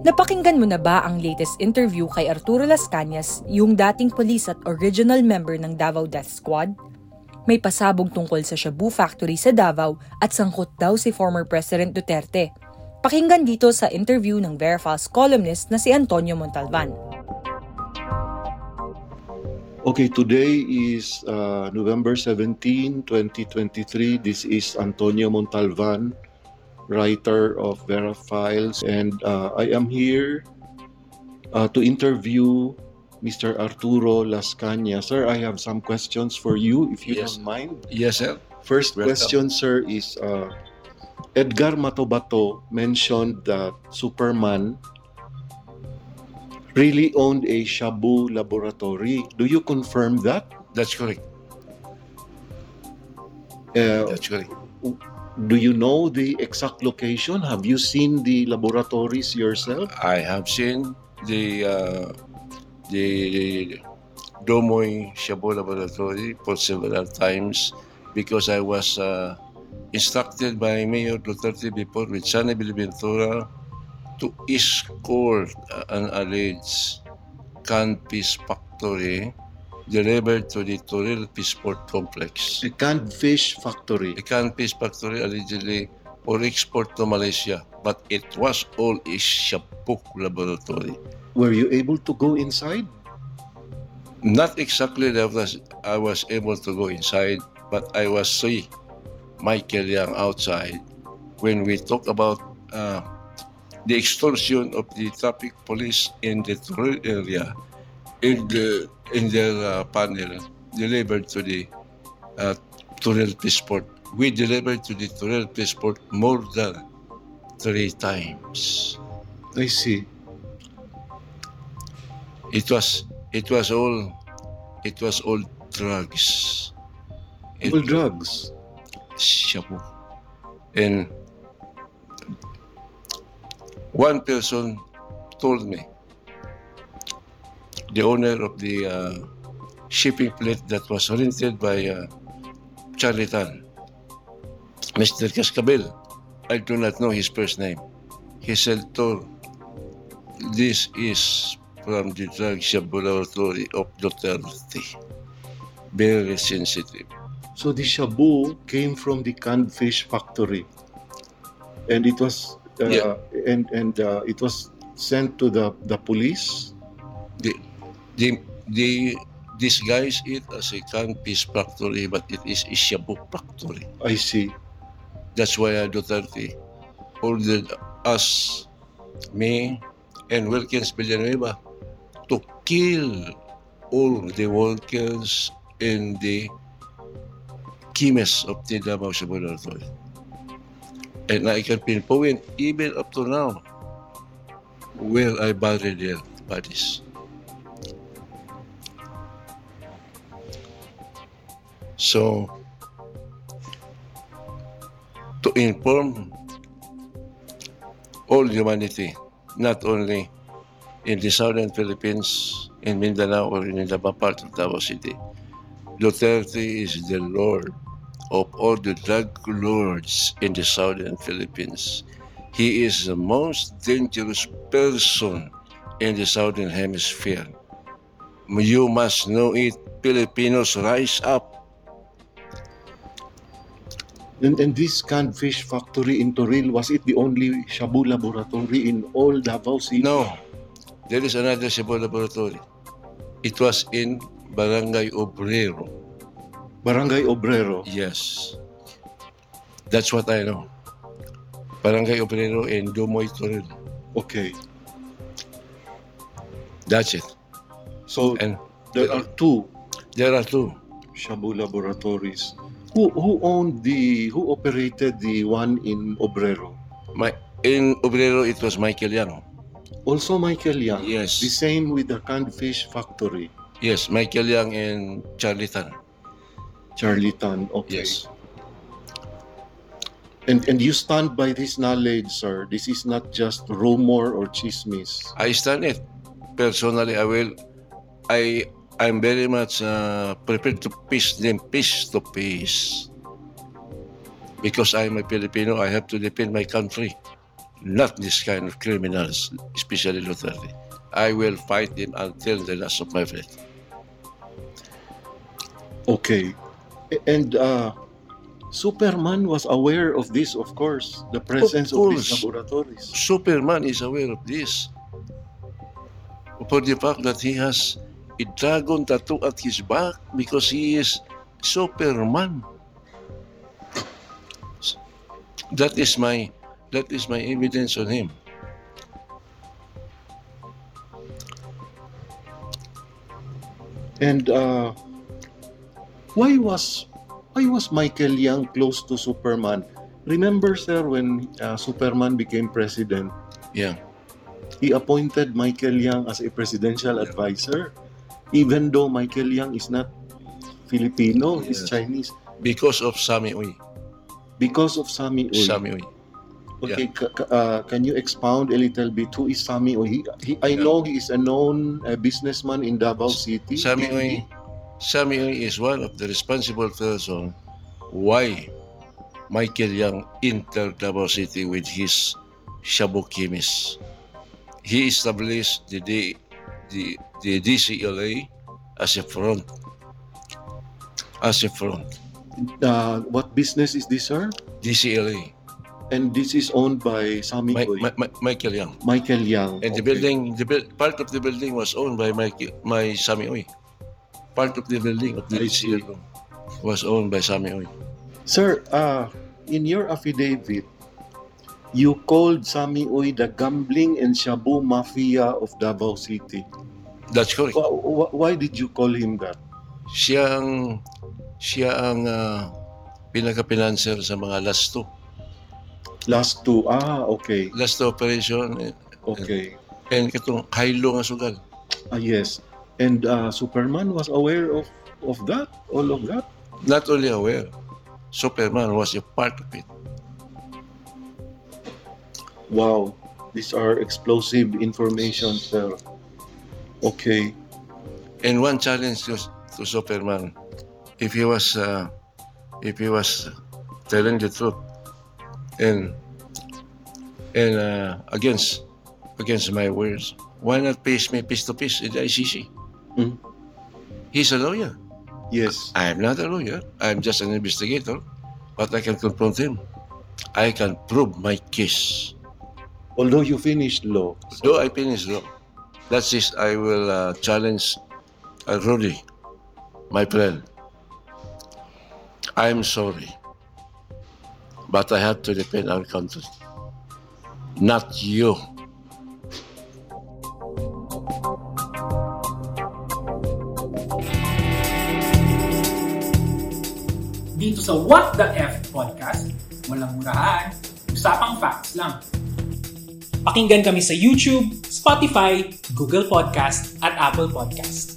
Napakinggan mo na ba ang latest interview kay Arturo Las Cañas, yung dating police at original member ng Davao Death Squad? May pasabog tungkol sa Shabu Factory sa Davao at sangkot daw si former President Duterte. Pakinggan dito sa interview ng Verifals columnist na si Antonio Montalvan. Okay, today is uh, November 17, 2023. This is Antonio Montalvan, writer of Vera Files, and uh, I am here uh, to interview Mr. Arturo Lascañas. Sir, I have some questions for you, if you Yes. don't mind. Yes, sir. First Welcome. question, sir, is uh, Edgar Matobato mentioned that Superman really owned a Shabu laboratory. Do you confirm that? That's correct. Uh, That's correct. Do you know the exact location? Have you seen the laboratories yourself? I have seen the uh, the Domoy Shabu Laboratory for several times because I was uh, instructed by Mayor Duterte before with Sunny Biliventura to escort an alleged canned fish factory delivered to the Toril Fishport Complex. A canned fish factory. a canned fish factory allegedly for export to Malaysia, but it was all a shabu laboratory. Were you able to go inside? Not exactly that was I was able to go inside, but I was see Michael Young outside when we talk about uh, the extortion of the traffic police in the rural area in the in their uh, panel delivered to the uh, Toril Fishport. We delivered to the Toril Fishport more than three times. I see. It was it was all it was all drugs. It All drugs. shabu. And one person told me, the owner of the uh, shipping fleet that was rented by uh, Charlie Tan, Mr. Cascabel, I do not know his first name. He said, Tor, this is from the drug shabu laboratory of Duterte. Very sensitive. So the shabu came from the canned fish factory, and it was uh, Yeah. and and uh, it was sent to the the police. the the the disguise it as a canned fish factory, but it is a shabu factory. I see. That's why Duterte ordered us, me, and Wilkins Villanueva to kill all the workers in the chemists of the Davao Laboratory. And I can pinpoint even up to now where I buried their bodies. So, to inform all humanity, not only in the southern Philippines, in Mindanao, or in the part of Davao City, Duterte is the Lord of all the drug lords in the southern Philippines. He is the most dangerous person in the southern hemisphere. You must know it. Filipinos rise up. And, and this canned fish factory in Toril was it the only shabu laboratory in all Davao City? No, there is another Shabu laboratory. It was in Barangay Obrero. Barangay Obrero. Yes. That's what I know. Barangay Obrero in Dumoy, Toril. Okay. That's it. So And there are two there are two. shabu laboratories. Who who owned the who operated the one in Obrero? My, in Obrero, it was Michael Young. Also Michael Young. Yes. The same with the canned fish factory. Yes, Michael Young and Charlie Tan. Charlie Tan. Okay. Yes. And and you stand by this knowledge, sir. This is not just rumor or chismis. I stand it. Personally, I will. I I'm very much uh, prepared to peace them peace to peace. Because I'm a Filipino, I have to defend my country. not this kind of criminals, especially Duterte. I will fight them until the last of my breath. Okay. And uh, Superman was aware of this, of course, the presence of, these laboratories. Superman is aware of this. For the fact that he has a dragon tattoo at his back because he is Superman. That is my that is my evidence on him. And uh, why was why was Michael Young close to Superman? Remember, sir, when uh, Superman became president, Yeah. he appointed Michael Young as a presidential Yeah. advisor, even though Michael Young is not Filipino, he's Chinese. Because of Sami Uy. Because of Sami Uy. Sami Uy. Okay, ca- ca- uh, can you expound a little bit? Who is Sami Uy? He, he, I Yeah. know he is a known uh, businessman in Davao City. Sami Uy, Sami Uy is one of the responsible person why Michael Young entered Davao City with his Shabu chemist. He established the, D, the, the DCLA as a front. As a front. Uh, what business is this, sir? DCLA. And this is owned by Sami Mi- Uy. Mi- Mi- Michael Young. Michael Young. And the building, the buil- part of the building was owned by my, my Sami Uy. Part of the building of the. DCLA was owned by Sami Uy. Sir, uh, in your affidavit, you called Sami Uy the gambling and shabu mafia of Davao City. That's correct. Wh- wh- why did you call him that? Siya ang siya ang uh, pinaka-financer sa mga last two. Last two. Ah, okay. Last two operation eh, Okay. and katong Hailo nga sugal. Ah, yes. And uh, Superman was aware of, of that? All of that? Not only aware, Superman was a part of it. Wow. These are explosive information, sir. Okay. And one challenge to, to Superman, if he was uh, if he was telling the truth and and uh, against against my words, why not face me piece to piece in the ICC? Mm. He's a lawyer. Yes. I'm not a lawyer. I'm just an investigator, but I can confront him. I can prove my case. Although you finished law. Though I finish law, that's it. I will uh, challenge uh, Rody, my friend. I'm sorry, but I have to defend our country, not you. Dito sa What the F Podcast, walang murahan, usapang facts lang. Pakinggan kami sa YouTube, Spotify, Google Podcast at Apple Podcast.